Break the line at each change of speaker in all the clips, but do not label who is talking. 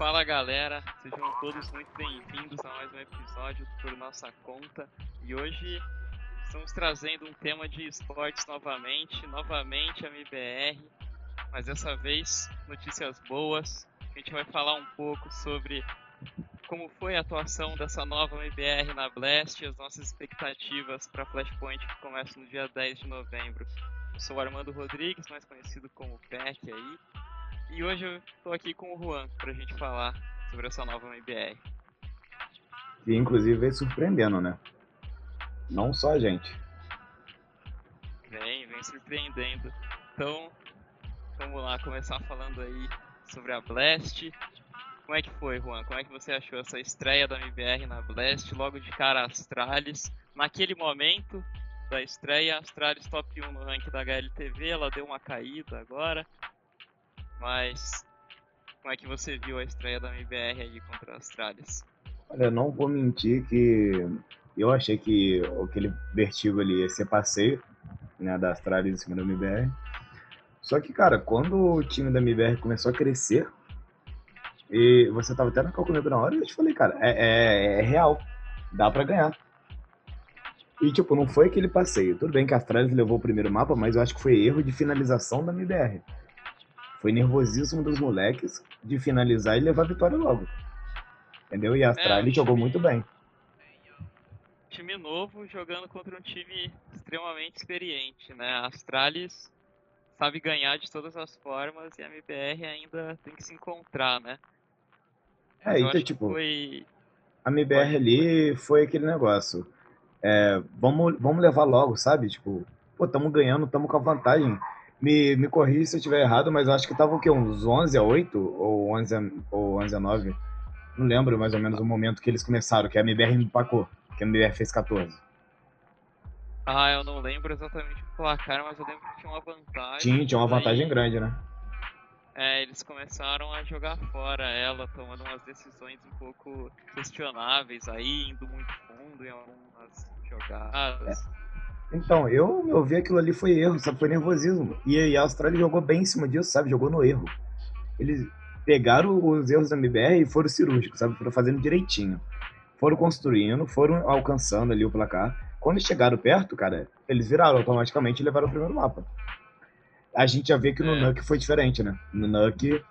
Fala galera, sejam todos muito bem-vindos a mais um episódio por nossa conta. E hoje estamos trazendo um tema de esportes novamente, novamente a MBR, mas dessa vez notícias boas. A gente vai falar um pouco sobre como foi a atuação dessa nova MBR na Blast e as nossas expectativas para Flashpoint que começa no dia 10 de novembro. Eu sou o Armando Rodrigues, mais conhecido como PEC aí, e hoje eu estou aqui com o Juan para a gente falar sobre essa nova MBR.
Que inclusive vem surpreendendo, né? Não só a gente.
Vem, vem surpreendendo. Então, vamos lá começar falando aí sobre a Blast. Como é que foi, Juan? Como é que você achou essa estreia da MBR na Blast? Logo de cara Astralis. Naquele momento da estreia, Astralis top 1 no ranking da HLTV, ela deu uma caída agora. Mas como é que você viu a estreia da MBR aí contra a Astralis?
Olha, não vou mentir que eu achei que aquele vertigo ali ia ser passeio, né, da Astralis em cima da MBR. Só que, cara, quando o time da MBR começou a crescer, e você tava até na comigo na hora, eu te falei, cara, é, é, é, real. Dá para ganhar. E, tipo, não foi aquele passeio. Tudo bem que a Astralis levou o primeiro mapa, mas eu acho que foi erro de finalização da MBR. Foi nervosismo dos moleques de finalizar e levar a vitória logo. Entendeu? E a Astralis é, jogou muito bem.
Time novo jogando contra um time extremamente experiente, né? A Astralis sabe ganhar de todas as formas e a MBR ainda tem que se encontrar, né?
É, então, tipo, foi... a MBR ali foi aquele negócio. É, vamos, vamos levar logo, sabe? Tipo, pô, tamo ganhando, tamo com a vantagem. Me, me corrija se eu estiver errado, mas eu acho que tava o quê? Uns 11 a 8 ou 11 a, ou 11 a 9? Não lembro mais ou menos o momento que eles começaram, que a MBR empacou, que a MBR fez 14.
Ah, eu não lembro exatamente o placar, mas eu lembro que tinha uma vantagem.
Tinha, tinha uma vantagem grande, né?
É, eles começaram a jogar fora ela, tomando umas decisões um pouco questionáveis aí, indo muito fundo em algumas jogadas.
É. Então, eu, eu vi aquilo ali foi erro, sabe? Foi nervosismo. E a Austrália jogou bem em cima disso, sabe? Jogou no erro. Eles pegaram os erros da MBR e foram cirúrgicos, sabe? Foram fazendo direitinho. Foram construindo, foram alcançando ali o placar. Quando chegaram perto, cara, eles viraram automaticamente e levaram o primeiro mapa a gente já vê que no é. Nuke foi diferente, né? No Nuke,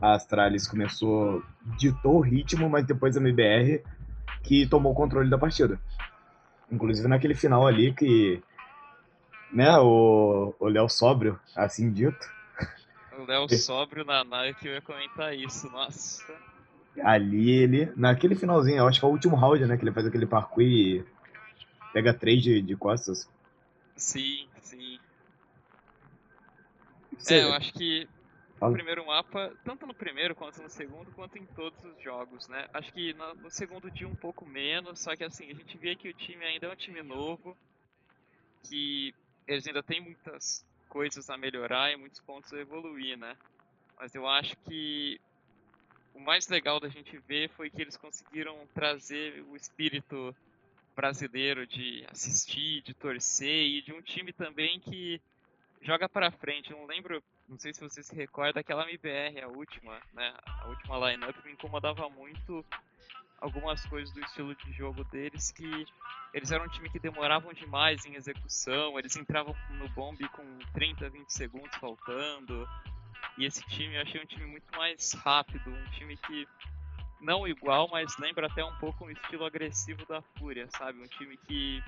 a Astralis começou, ditou o ritmo, mas depois a MBR que tomou o controle da partida. Inclusive naquele final ali que, né, o Léo Sóbrio, assim dito.
O Léo Sóbrio na Nuke, eu ia comentar isso, nossa.
Ali ele, naquele finalzinho, eu acho que é o último round, né, que ele faz aquele parkour e pega três de, de costas.
Sim, sim. É, eu acho que o primeiro mapa, tanto no primeiro quanto no segundo, quanto em todos os jogos, né? Acho que no, no, segundo dia um pouco menos, só que assim, a gente vê que o time ainda é um time novo, que eles ainda têm muitas coisas a melhorar e muitos pontos a evoluir, né? Mas eu acho que o mais legal da gente ver foi que eles conseguiram trazer o espírito brasileiro de assistir, de torcer e de um time também que joga para frente. Não lembro, não sei se você se recorda, aquela MBR, a última, né? A última lineup me incomodava muito algumas coisas do estilo de jogo deles que eles eram um time que demoravam demais em execução, eles entravam no bomb com 30, 20 segundos faltando. E esse time eu achei um time muito mais rápido, um time que não igual, mas lembra até um pouco o estilo agressivo da Fúria, sabe? Um time que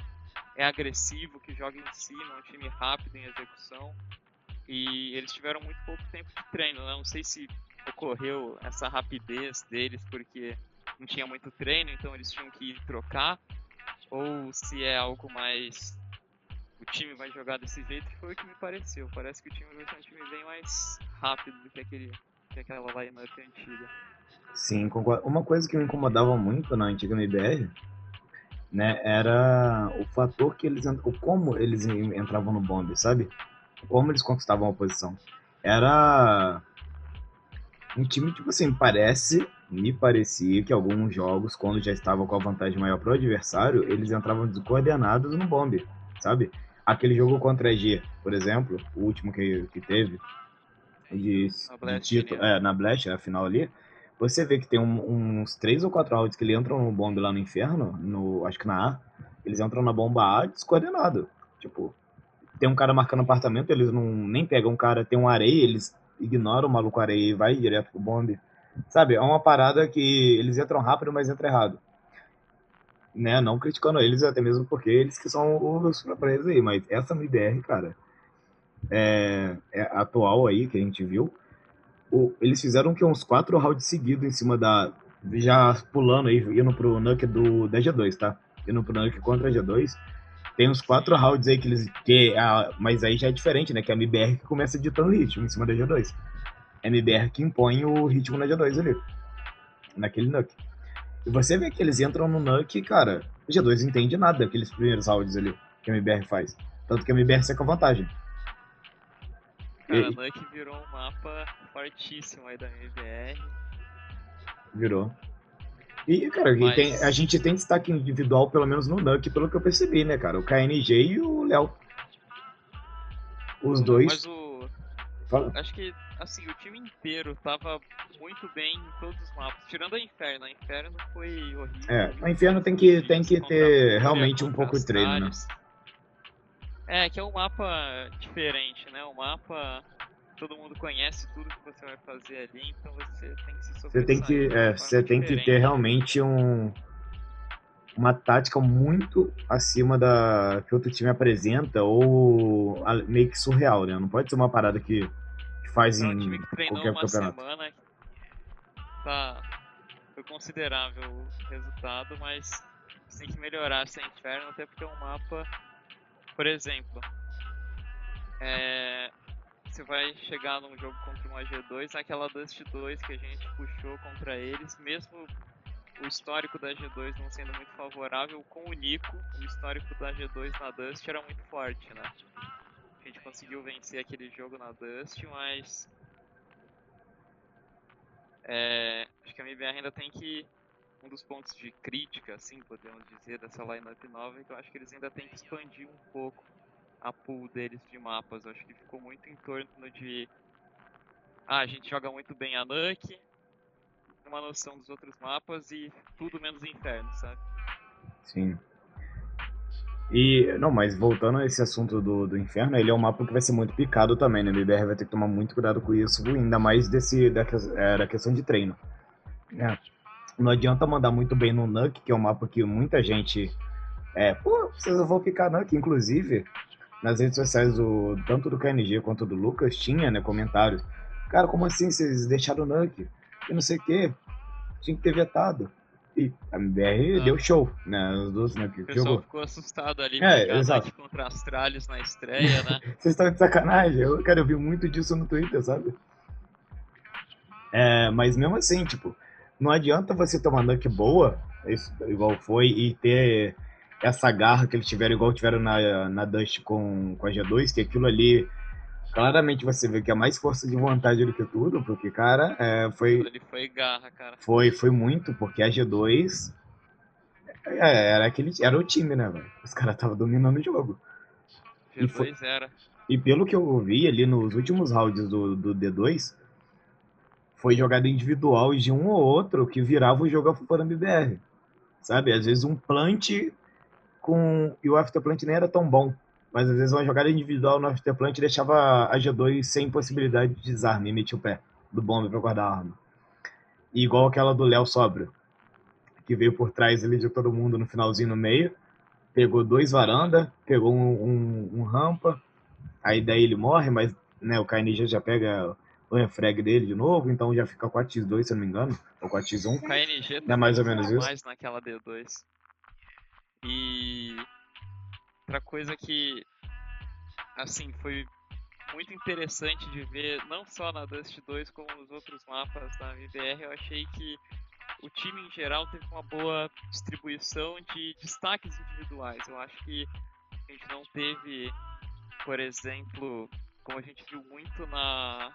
é agressivo, que joga em cima, é um time rápido em execução. E eles tiveram muito pouco tempo de treino, né? Não sei se ocorreu essa rapidez deles porque não tinha muito treino, então eles tinham que trocar, ou se é algo mais o time vai jogar desse jeito, foi o que me pareceu. Parece que o time vai ser um time bem mais rápido do que, aquele, que aquela lineup antiga.
Sim. Uma coisa que me incomodava muito na antiga MBR né, era o fator que eles o como eles entravam no bombe, sabe? Como eles conquistavam a posição. Era um time tipo assim, parece, me parecia que alguns jogos quando já estavam com a vantagem maior pro adversário, eles entravam descoordenados no bombe, sabe? Aquele jogo contra a G, por exemplo, o último que, que teve de, de título, é, na Blast, a final ali, Você vê que tem um, uns três ou quatro rounds que ele entram no bomb lá no inferno, no, acho que na A, eles entram na bomba A descoordenado. Tipo, tem um cara marcando apartamento, eles não nem pegam um cara, tem um areia, eles ignoram o maluco areia e vai direto pro bombe. Sabe, é uma parada que eles entram rápido, mas entram errado. Né, não criticando eles, até mesmo porque eles que são os players aí, mas essa MBR, cara, é, é atual aí, que a gente viu, eles fizeram que uns quatro rounds seguidos em cima da. Já pulando aí, indo pro Nuke do, da G2, tá? Indo pro Nuke contra a G2. Tem uns quatro rounds aí que eles. Que, ah, mas aí já é diferente, né? Que é a MBR que começa ditando ritmo em cima da G2. É a MBR que impõe o ritmo na G2 ali. Naquele Nuke. E você vê que eles entram no Nuke, cara. O G2 entende nada daqueles primeiros rounds ali que a MBR faz. Tanto que a MBR seca vantagem.
Cara, e... Nuke virou um mapa fortíssimo aí da MBR.
Virou. E, cara, Mas... tem, a gente tem destaque individual, pelo menos no Nuke, pelo que eu percebi, né, cara? O KNG e o Léo. Os dois.
Mas o. Fala. Acho que, assim, o time inteiro tava muito bem em todos os mapas. Tirando a Inferno. A Inferno foi horrível.
É, a Inferno tem que, tem que ter realmente um pouco de treino, né?
É, que é um mapa diferente, né? Um mapa todo mundo conhece tudo que você vai fazer ali, então você tem que se
Você tem que, é, você tem que ter realmente um uma tática muito acima da que outro time apresenta ou meio que surreal, né? Não pode ser uma parada que, que faz em time que qualquer uma campeonato. Semana,
tá, foi considerável o resultado, mas você tem que melhorar essa Inferno, até porque é um mapa, por exemplo, é, você vai chegar num jogo contra uma G2, naquela Dust 2 que a gente puxou contra eles, mesmo o histórico da G2 não sendo muito favorável, com o Nico, o histórico da G2 na Dust era muito forte, né? A gente conseguiu vencer aquele jogo na Dust, mas. É, acho que a MBR ainda tem que. Um dos pontos de crítica, assim, podemos dizer, dessa lineup nova, é que eu acho que eles ainda têm que expandir um pouco a pool deles de mapas. Eu acho que ficou muito em torno de. Ah, a gente joga muito bem a Nuke, uma noção dos outros mapas e tudo menos inferno, sabe?
Sim. E, não, mas voltando a esse assunto do, do inferno, ele é um mapa que vai ser muito picado também, né? A BBR vai ter que tomar muito cuidado com isso, ainda mais desse, da, é, da questão de treino. É. Não adianta mandar muito bem no Nuke, que é um mapa que muita gente. É, pô, vocês vão picar Nuke, inclusive nas redes sociais do tanto do KNG quanto do Lucas tinha, né, comentários. Cara, como assim vocês deixaram o Nuke? E não sei o quê. Tinha que ter vetado. E a MBR ah. deu show, né? Os dois, né?
Que o pessoal jogou. ficou assustado ali é, exato. contra as tralhas na estreia, né?
Vocês estão de sacanagem. Eu, cara, eu vi muito disso no Twitter, sabe? É, mas mesmo assim, tipo, não adianta você ter uma Nuke boa, isso, igual foi, e ter essa garra que eles tiveram, igual tiveram na, na Dust com, com a G2, que aquilo ali, claramente você vê que é mais força de vontade do que tudo, porque, cara, é, foi...
Ele foi garra, cara.
Foi, foi muito, porque a G2 é, era, aquele, era o time, né, velho? Os caras estavam dominando o jogo.
G2 e foi, era.
E pelo que eu vi ali nos últimos rounds do, do D2, foi jogada individual de um ou outro que virava o jogo a favor da BBR. Sabe? Às vezes um plant com. E o Afterplant nem era tão bom. Mas às vezes uma jogada individual no Afterplant deixava a G2 sem possibilidade de desarme e metia o pé do bombe para guardar a arma. E igual aquela do Léo Sóbrio, que veio por trás ali de todo mundo no finalzinho no meio. Pegou dois varanda, pegou um, um, um rampa, aí daí ele morre, mas né, o KNG já pega o refrag dele de novo, então já fica 4x2, se eu não me engano, ou 4x1.
O KNG
é mais ou menos isso.
mais naquela D2. E outra coisa que assim foi muito interessante de ver, não só na Dust 2 como nos outros mapas da MBR, eu achei que o time em geral teve uma boa distribuição de destaques individuais. Eu acho que a gente não teve, por exemplo, como a gente viu muito na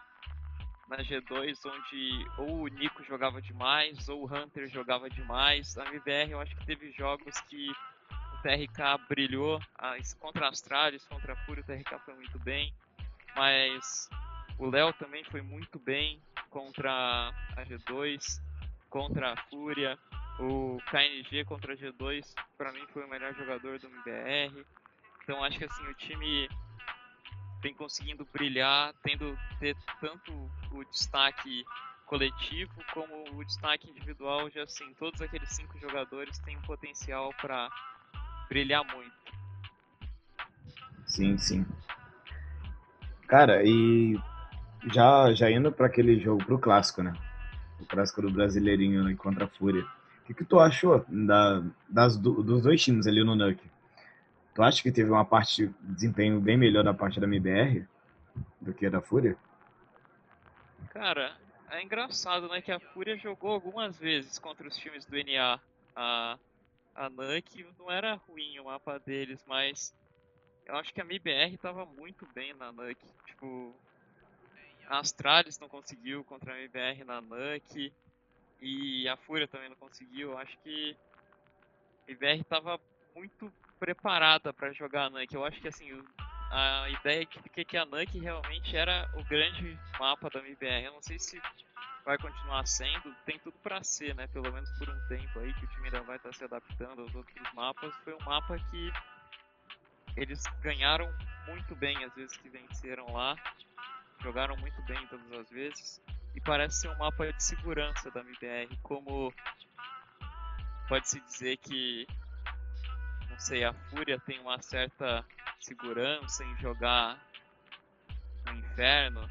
na G2, onde ou o Nico jogava demais, ou o Hunter jogava demais. Na MBR eu acho que teve jogos que TRK brilhou as, contra Astralis, contra a Fúria, o TRK foi muito bem, mas o Léo também foi muito bem contra a G2. contra a Fúria. O KNG contra a G2, para mim, foi o melhor jogador do MBR. Então acho que assim, o time vem conseguindo brilhar, tendo ter tanto o destaque coletivo como o destaque individual, já assim, todos aqueles cinco jogadores têm um potencial para brilhar muito.
Sim, sim. Cara, e já, já indo para aquele jogo, pro clássico, né? O clássico do Brasileirinho né, contra a Fúria. O que, que tu achou da, das, dos dois times ali no NUC? Tu acha que teve uma parte de desempenho bem melhor da parte da MBR do que a da Fúria?
Cara, é engraçado, né, que a Fúria jogou algumas vezes contra os times do NA. A, a NUC não era ruim o mapa deles, mas eu acho que a MBR tava muito bem na NUC. Tipo, a Astralis não conseguiu contra a MBR na NUC e a Fúria também não conseguiu. Acho que a MBR tava muito preparada para jogar a NUC. Eu acho que assim, a ideia que, que a NUC realmente era o grande mapa da MBR. Eu não sei se vai continuar sendo, tem tudo para ser, né? Pelo menos por um tempo aí que o time ainda vai estar tá se adaptando aos outros mapas. Foi um mapa que eles ganharam muito bem as vezes que venceram lá, jogaram muito bem todas as vezes e parece ser um mapa de segurança da MBR, como pode-se dizer que sei, a Fúria tem uma certa segurança em jogar no inferno,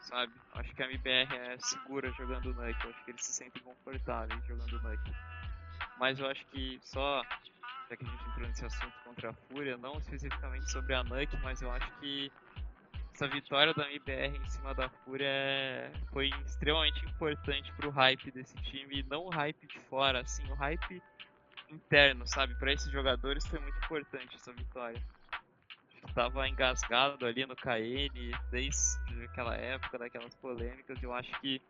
sabe? Acho que a MBR é segura jogando Nuke, acho que eles se sentem confortáveis jogando Nuke. Mas eu acho que só, já que a gente entrou nesse assunto contra a Fúria, não especificamente sobre a Nuke, mas eu acho que essa vitória da MBR em cima da Fúria é, foi extremamente importante pro hype desse time, e não o hype de fora, assim, o hype interno, sabe? Para esses jogadores foi muito importante essa vitória estava engasgado ali no KN desde aquela época, daquelas polêmicas. Eu acho que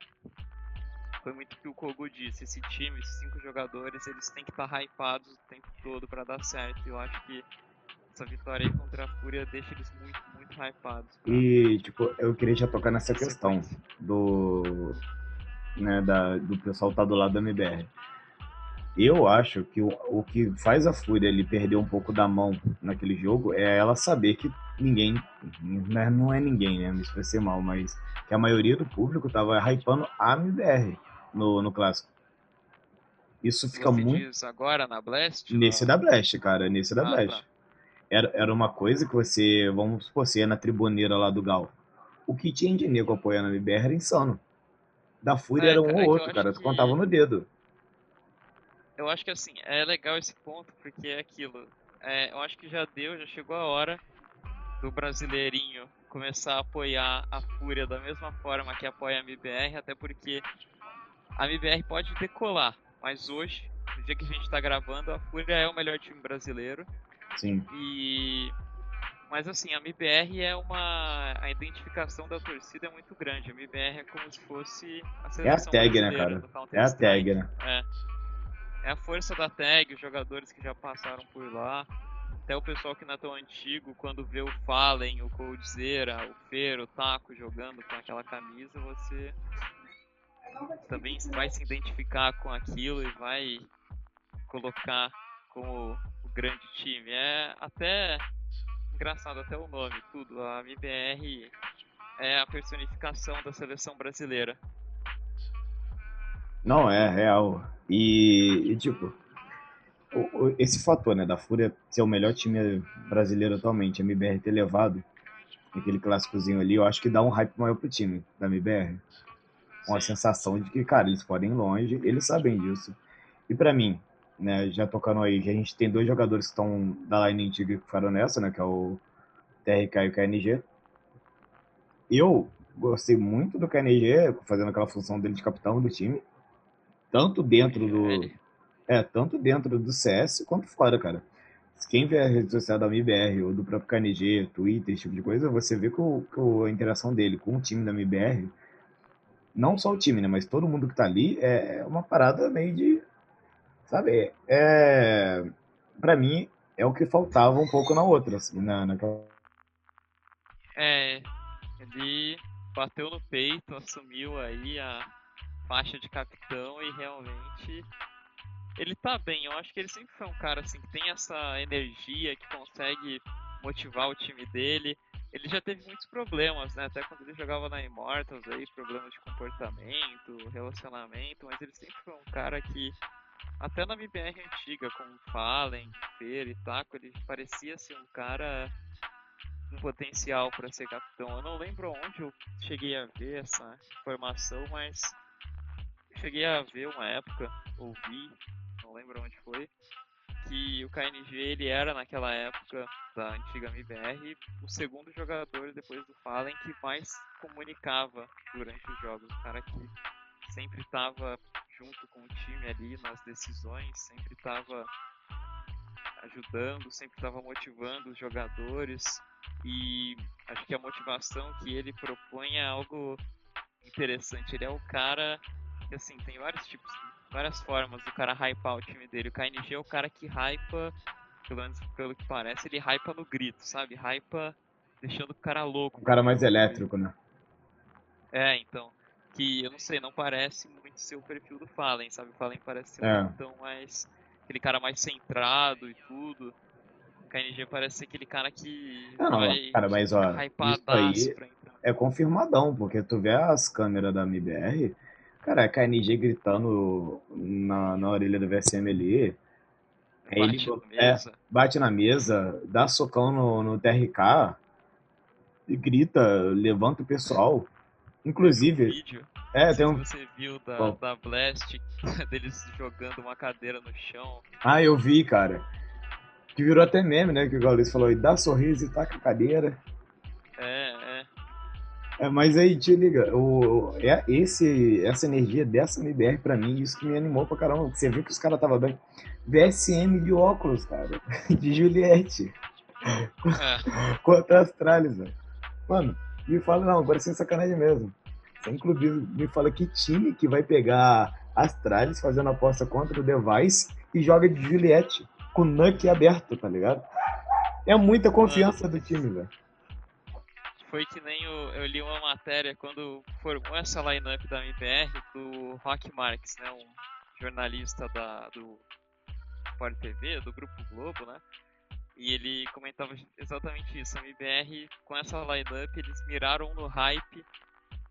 foi muito o que o Kogu disse. Esse time, esses cinco jogadores, eles têm que estar tá hypados o tempo todo para dar certo. Eu acho que essa vitória aí contra a Fúria deixa eles muito, muito hypados.
Pra... E, tipo, eu queria já tocar nessa questão do. Né, da, do pessoal tá do lado da MBR. Eu acho que o, o que faz a Fúria ele perder um pouco da mão naquele jogo é ela saber que ninguém, né, não é ninguém, né? Me expressei mal, mas que a maioria do público tava hypando a MBR no, no clássico. Isso fica Você muito. Diz
agora na Blast?
Nesse da Blast, cara, nesse da ah, Blast. Tá. Era, era uma coisa que você, vamos supor, você ia na tribuneira lá do Gal. O que tinha de nego apoiando a MBR era insano. Da Fúria é, era um ou outro, cara. Tu que... contava no dedo
eu acho que assim, é legal esse ponto, porque é aquilo. É, eu acho que já deu, já chegou a hora do brasileirinho começar a apoiar a Fúria da mesma forma que apoia a MBR, até porque a MBR pode decolar, mas hoje, no dia que a gente está gravando, a Fúria é o melhor time brasileiro.
Sim.
E mas assim, a MBR é uma. A identificação da torcida é muito grande. A MBR é como se fosse a
seleção É a tag, né, cara? É a tag, né?
É é a força da tag, os jogadores que já passaram por lá. Até o pessoal que não é tão antigo, quando vê o Fallen, o Coldzera, o Feiro, o Taco jogando com aquela camisa, você também vai se identificar com aquilo e vai colocar como o grande time. É até engraçado, até o nome, tudo. A MBR é a personificação da seleção brasileira.
Não, é real. E, e tipo, o, o, esse fator, né, da Fúria ser o melhor time brasileiro atualmente, a MBR ter levado aquele clássicozinho ali, eu acho que dá um hype maior pro time da MBR. Com a sensação de que, cara, eles podem ir longe, eles sabem disso. E para mim, né, já tocando aí, que a gente tem dois jogadores que estão da line antiga que ficaram nessa, né, que é o TRK e o KNG. Eu gostei muito do KNG, fazendo aquela função dele de capitão do time. Tanto dentro do. É, tanto dentro do CS quanto fora, cara. Quem vê a rede social da MIBR ou do próprio KNG, Twitter, esse tipo de coisa, você vê que, o, que a interação dele com o time da MIBR, não só o time, né, mas todo mundo que tá ali, é, é uma parada meio de. Sabe? É. Pra mim, é o que faltava um pouco na outra, assim, na, naquela.
É. Ele bateu no peito, assumiu aí a faixa de capitão e realmente ele tá bem. Eu acho que ele sempre foi um cara assim que tem essa energia, que consegue motivar o time dele. Ele já teve muitos problemas, né? Até quando ele jogava na Immortals aí, problemas de comportamento, relacionamento, mas ele sempre foi um cara que até na MBR antiga, com Fallen, Fer e Taco, ele parecia ser um cara com potencial para ser capitão. Eu não lembro onde eu cheguei a ver essa informação, mas cheguei a ver uma época, ouvi, não lembro onde foi, que o KNG ele era naquela época da antiga MBR o segundo jogador depois do Fallen que mais comunicava durante os jogos, o cara que sempre estava junto com o time ali nas decisões, sempre estava ajudando, sempre estava motivando os jogadores e acho que a motivação que ele propõe é algo interessante. Ele é o cara que assim tem vários tipos, várias formas do cara hypar o time dele. O KNG é o cara que hypa, pelo menos pelo que parece, ele hypa no grito, sabe? Hypa deixando o cara louco.
O cara mais elétrico, né?
É, então. Que eu não sei, não parece muito ser o perfil do Fallen, sabe? O Fallen parece ser é. um então mais. aquele cara mais centrado e tudo. O KNG parece ser aquele cara que.
Não, vai cara, mas ó. Isso aí é confirmadão, porque tu vê as câmeras da MBR Cara, a KNG gritando na, na orelha do VSM ali.
Bate ele é,
bate na mesa, dá socão no, no TRK e grita, levanta o pessoal. Inclusive.
Vídeo,
é, tem um.
Você viu da, da Blast deles jogando uma cadeira no chão.
Ah, eu vi, cara. Que virou até meme, né? Que o Gaules falou, e dá sorriso e taca a cadeira.
É,
mas aí, te liga, o, é, esse, essa energia dessa MBR pra mim, isso que me animou pra caramba. Você viu que os caras estavam bem. VSM de óculos, cara. De Juliette. É. Contra Astralis, velho. Mano, me fala, não, agora sem sacanagem mesmo. Sem clubismo, me fala que time que vai pegar Astralis fazendo aposta contra o Device e joga de Juliette com o Nuck aberto, tá ligado? É muita confiança do time, velho
foi que nem o, eu li uma matéria quando formou essa lineup da MBR do Rock Marques, né, um jornalista da, do Sport TV, do Grupo Globo, né? E ele comentava exatamente isso. A MBR, com essa lineup, eles miraram no hype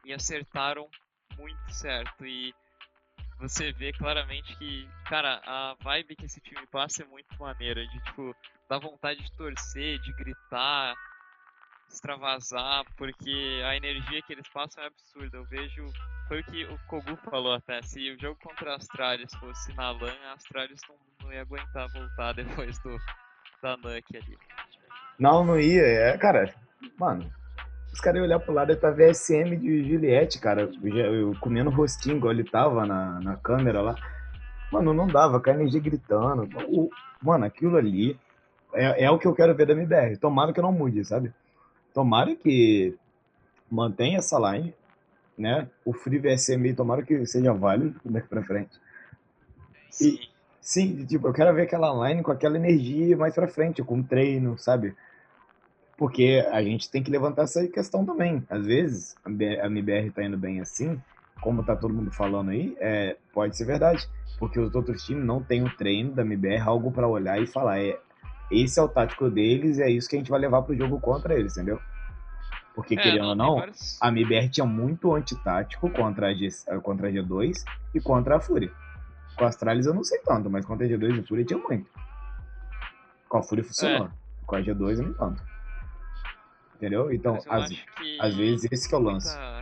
e acertaram muito certo. E você vê claramente que, cara, a vibe que esse time passa é muito maneira. De, tipo, dar vontade de torcer, de gritar, extravasar, porque a energia que eles passam é absurda. Eu vejo. Foi o que o Kogu falou até. Se o jogo contra a Astralis fosse na LAN, a Astralis não, não ia aguentar voltar depois do, da Nuke ali.
Não, não ia. É, cara, mano. Os caras iam olhar pro lado e tá VSM de Juliette, cara. Eu, eu comendo rostinho igual ele tava na, na câmera lá. Mano, não dava, com a energia gritando. O, mano, aquilo ali é, é o que eu quero ver da MBR. Tomara que eu não mude, sabe? Tomara que mantenha essa line, né? O Free VSM, tomara que seja válido daqui pra frente.
Sim. E,
sim, tipo, eu quero ver aquela line com aquela energia mais pra frente, com treino, sabe? Porque a gente tem que levantar essa questão também. Às vezes, a MBR tá indo bem assim, como tá todo mundo falando aí, é, pode ser verdade. Porque os outros times não têm o treino da MBR, algo para olhar e falar, é, esse é o tático deles e é isso que a gente vai levar pro jogo contra eles, entendeu? Porque, é, querendo ou não, vários... a MBR tinha muito antitático contra a, G, contra a G2 e contra a Fúria. Com a Astralis eu não sei tanto, mas contra a G2 e a Fúria tinha muito. Com a Fúria funcionou. É. Com a G2 nem tanto. Entendeu? Então, às, às vezes esse que é o lance.
Muita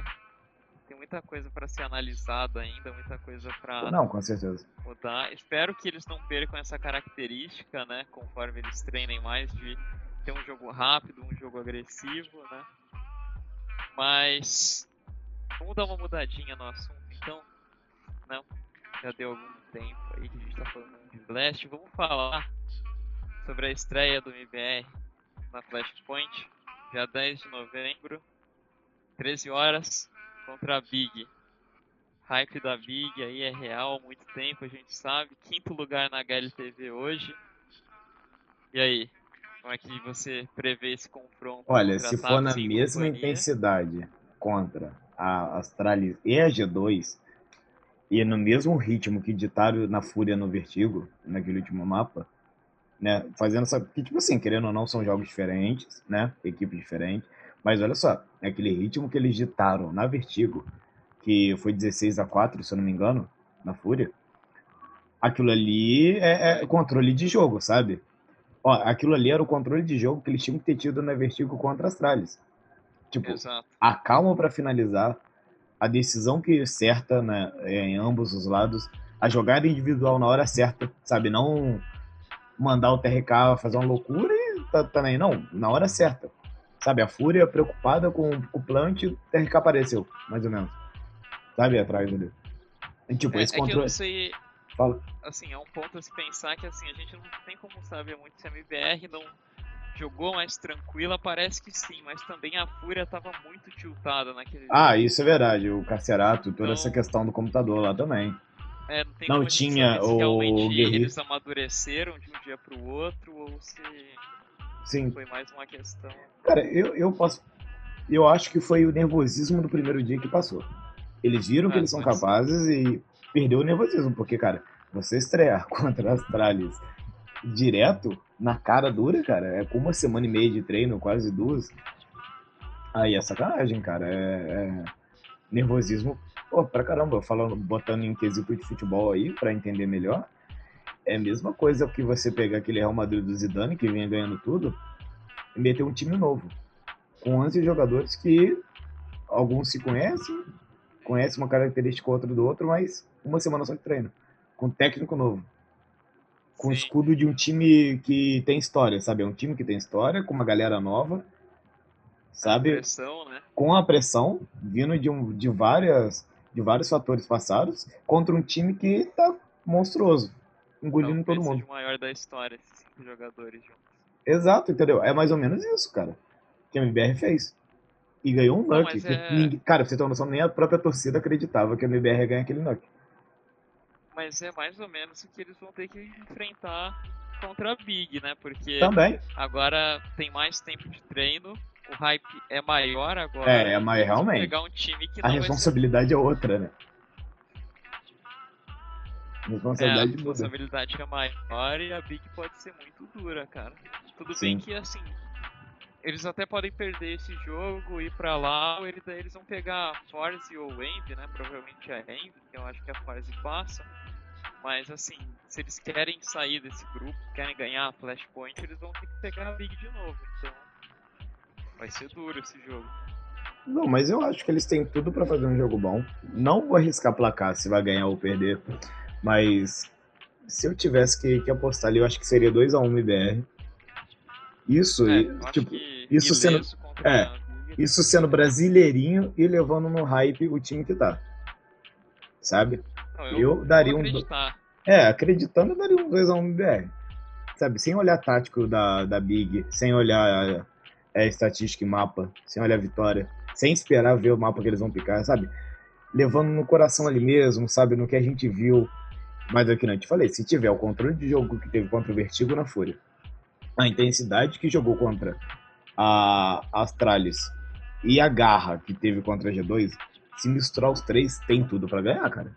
muita coisa para ser analisada ainda, muita coisa para
Não, com certeza.
mudar. Espero que eles não percam essa característica, né, conforme eles treinem mais de ter um jogo rápido, um jogo agressivo, né? Mas vamos dar uma mudadinha no assunto, então. Não, já deu algum tempo aí que a gente tá falando de Blast. Vamos falar sobre a estreia do MBR na Flashpoint, dia 10 de novembro, 13 horas contra a Big. Hype da Big aí é real muito tempo, a gente sabe. Quinto lugar na HLTV hoje. E aí? Como é que você prevê esse confronto?
Olha, se for na mesma intensidade contra a Astralis e a G2, e no mesmo ritmo que ditaram na Fúria no Vertigo, naquele último mapa, né? Fazendo essa. Que, tipo assim, querendo ou não, são jogos diferentes, né? Equipes diferentes. Mas olha só, aquele ritmo que eles ditaram na Vertigo, que foi 16 a 4 se eu não me engano, na Fúria. Aquilo ali é, é controle de jogo, sabe? Ó, aquilo ali era o controle de jogo que eles tinham que ter tido na Vertigo contra as Astralis. Tipo, Exato. a calma para finalizar, a decisão que certa né, em ambos os lados, a jogada individual na hora certa, sabe? Não mandar o TRK fazer uma loucura e tá, também, não, na hora certa. Sabe, a Fúria preocupada com, com o plant, o TRK apareceu, mais ou menos. Sabe, atrás dele.
E, tipo, é, esse controle... É não sei... Fala. Assim, é um ponto a se pensar que, assim, a gente não tem como saber muito se a MBR não jogou mais tranquila, parece que sim, mas também a Fúria tava muito tiltada naquele
Ah, jogo. isso é verdade, o Carcerato, toda então... essa questão do computador lá também.
É, não, não tinha o realmente eles amadureceram de um dia para o outro ou se
Sim.
foi mais uma questão.
Cara, eu, eu posso. Eu acho que foi o nervosismo do primeiro dia que passou. Eles viram que ah, eles são capazes ser. e perdeu o nervosismo, porque, cara, você estrear contra as Astralis direto, na cara dura, cara, é com uma semana e meia de treino, quase duas. Aí é sacanagem, cara. É, é nervosismo Pô, pra caramba, falando, botando em quesito de futebol aí, para entender melhor, é a mesma coisa que você pegar aquele Real Madrid do Zidane, que vinha ganhando tudo, e meter um time novo, com 11 jogadores que alguns se conhecem, conhecem uma característica ou outra do outro, mas uma semana só de treino, com técnico novo. Com Sim. escudo de um time que tem história, sabe? É um time que tem história, com uma galera nova, sabe?
Pressão, né?
Com a pressão, vindo de, um, de várias de vários fatores passados contra um time que tá monstruoso, engolindo Não, todo mundo.
o maior da história, esses cinco jogadores juntos.
Exato, entendeu? É mais ou menos isso, cara, que a MBR fez. E ganhou um Nuck. É... Ninguém... Cara, pra você ter uma noção, nem a própria torcida acreditava que a MBR ia ganhar aquele Nuck.
Mas é mais ou menos o que eles vão ter que enfrentar contra a Big, né? Porque
Também.
agora tem mais tempo de treino, o hype é maior agora.
É, é mais realmente.
Pegar um time que
a responsabilidade ser... é outra, né?
A responsabilidade, é, a responsabilidade é maior e a Big pode ser muito dura, cara. Tudo Sim. bem que assim, eles até podem perder esse jogo, ir pra lá, ou eles, eles vão pegar Force ou Envy, né? Provavelmente a Envy, que eu acho que a Force passa. Mas assim, se eles querem sair desse grupo, querem ganhar a Flashpoint, eles vão ter que pegar a Big de novo. Então Vai ser duro esse jogo.
Não, mas eu acho que eles têm tudo para fazer um jogo bom. Não vou arriscar placar se vai ganhar ou perder, mas se eu tivesse que, que apostar ali, eu acho que seria 2x1 MBR. Isso, é, tipo, isso sendo. É, isso sendo brasileirinho e levando no hype o time que tá. Sabe?
Não, eu, eu daria um.
É, acreditando, eu daria um 2x1 MBR. Sabe? Sem olhar tático da, da Big, sem olhar é, estatística e mapa, sem olhar a vitória, sem esperar ver o mapa que eles vão picar, sabe? Levando no coração ali mesmo, sabe? No que a gente viu. Mas aqui não, te falei, se tiver o controle de jogo que teve contra o Vertigo na Fúria, a intensidade que jogou contra a Astralis e a garra que teve contra a G2, se misturar os três, tem tudo para ganhar, cara.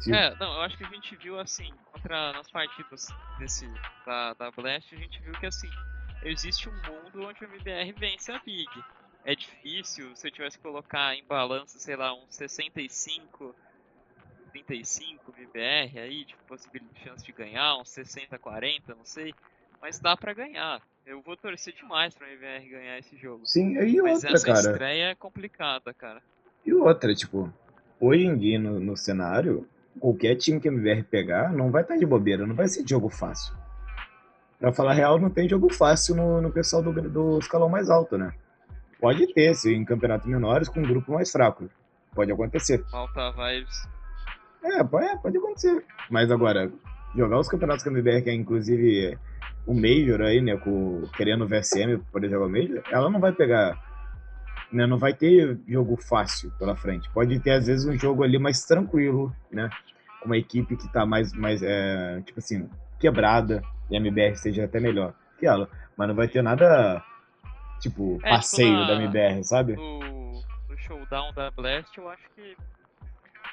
Se... É, não, eu acho que a gente viu assim, contra nas partidas desse, da, da Blast, a gente viu que assim, existe um mundo onde o MBR vence a Big. É difícil, se eu tivesse que colocar em balanço, sei lá, uns 65, 35 MBR aí, de possibilidade de chance de ganhar, uns 60, 40, não sei. Mas dá pra ganhar. Eu vou torcer demais pra MBR ganhar esse jogo.
Sim, e Mas outra, essa cara.
estreia é complicada, cara.
E outra, tipo, hoje em dia no, no cenário, qualquer time que a MBR pegar não vai estar tá de bobeira, não vai ser jogo fácil. Pra falar real, não tem jogo fácil no, no pessoal do, do escalão mais alto, né? Pode ter, se em campeonatos menores com um grupo mais fraco. Pode acontecer.
Falta vibes.
É, pode, é, pode acontecer. Mas agora, jogar os campeonatos que a MBR, que é inclusive o Major aí, né, com, querendo o VSM pra poder jogar o Major, ela não vai pegar. Né, não vai ter jogo fácil pela frente. Pode ter, às vezes, um jogo ali mais tranquilo, né? Com uma equipe que tá mais, mais é, tipo assim, quebrada e a MBR seja até melhor que ela. Mas não vai ter nada, tipo, é, passeio tipo na, da MBR, sabe?
No, no showdown da Blast, eu acho que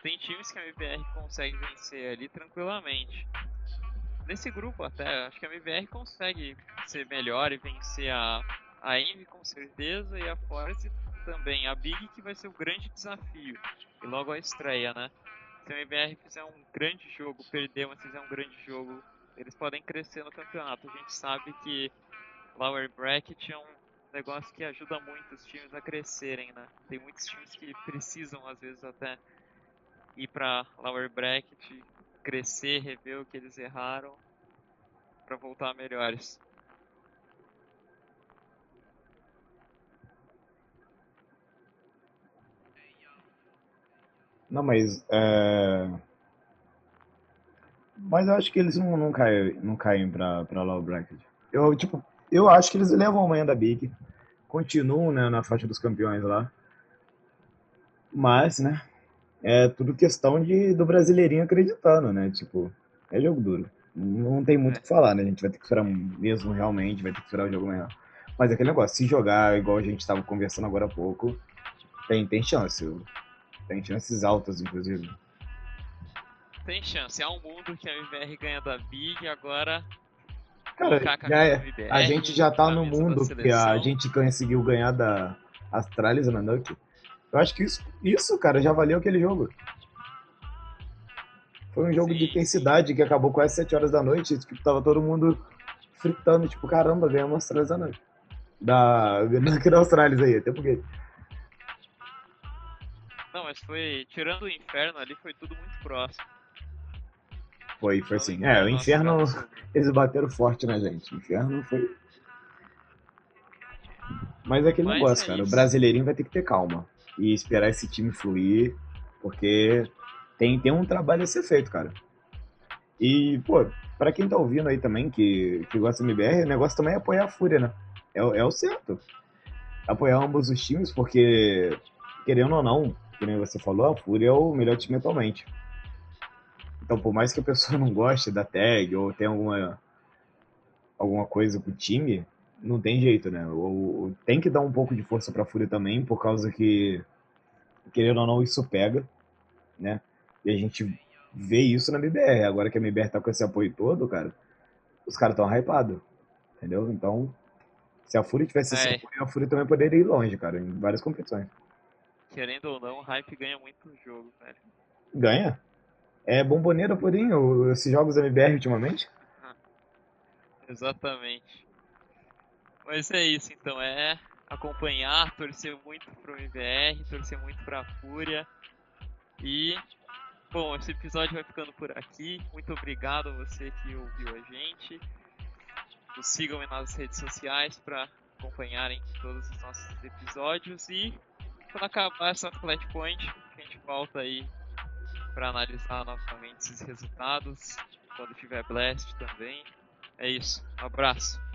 tem times que a MBR consegue vencer ali tranquilamente. Nesse grupo até, acho que a MBR consegue ser melhor e vencer a, a Envy com certeza e a Force também. A Big que vai ser o grande desafio. E logo a estreia, né? Se a MBR fizer um grande jogo, perder, mas fizer um grande jogo, eles podem crescer no campeonato. A gente sabe que Lower Bracket é um negócio que ajuda muito os times a crescerem, né? Tem muitos times que precisam, às vezes, até ir para Lower Bracket, crescer, rever o que eles erraram para voltar melhores.
Não, mas é... Mas eu acho que eles não, não caem, não caem pra, pra low bracket. Eu, tipo, eu acho que eles levam amanhã da Big. Continuam né, na faixa dos campeões lá. Mas, né? É tudo questão de, do brasileirinho acreditando, né? Tipo, é jogo duro. Não tem muito o que falar, né? A gente vai ter que esperar mesmo realmente, vai ter que esperar o jogo melhor. Mas é aquele negócio, se jogar igual a gente estava conversando agora há pouco, tem, tem chance. Tem chances altas, inclusive.
Tem chance. Há um mundo que a MBR ganha da Big agora.
Cara, já é, a gente já tá no mundo que a gente conseguiu ganhar da Astralis na Nuke. Eu acho que isso, isso, cara, já valeu aquele jogo. Foi um jogo Sim. de intensidade que acabou quase 7 horas da noite. Tipo, tava todo mundo fritando, tipo, caramba, ganhamos Astralis da noite. Da, da Astralis aí, até porque.
Não, mas foi. Tirando o inferno ali, foi tudo muito próximo.
Foi, foi assim. É, o inferno. Eles bateram forte na gente. O inferno foi. Mas é aquele mas negócio, é cara. Isso. O brasileirinho vai ter que ter calma e esperar esse time fluir, porque tem, tem um trabalho a ser feito, cara. E, pô, pra quem tá ouvindo aí também, que, que gosta do MBR, o negócio também é apoiar a Fúria, né? É, é o certo. Apoiar ambos os times, porque, querendo ou não, nem você falou, a Fúria é o melhor time atualmente. Então, por mais que a pessoa não goste da tag ou tenha alguma, alguma coisa com o time, não tem jeito, né? Ou, tem que dar um pouco de força pra Fúria também, por causa que, querendo ou não, isso pega, né? E a gente vê isso na MBR. Agora que a MBR tá com esse apoio todo, cara, os caras estão hypados, entendeu? Então, se a Fúria tivesse esse é. apoio, a Fúria também poderia ir longe, cara, em várias competições.
Querendo ou não, o hype ganha muito jogo, velho.
Ganha? É bomboneira, porém, esses jogos da MBR ultimamente?
Exatamente. Mas é isso, então, é acompanhar, torcer muito pro MBR, torcer muito pra Fúria. E, bom, esse episódio vai ficando por aqui. Muito obrigado a você que ouviu a gente. Nos sigam nas redes sociais para acompanharem todos os nossos episódios. E quando acabar essa Flashpoint, a gente volta aí para analisar novamente esses resultados. Quando tiver Blast também. É isso. Um abraço.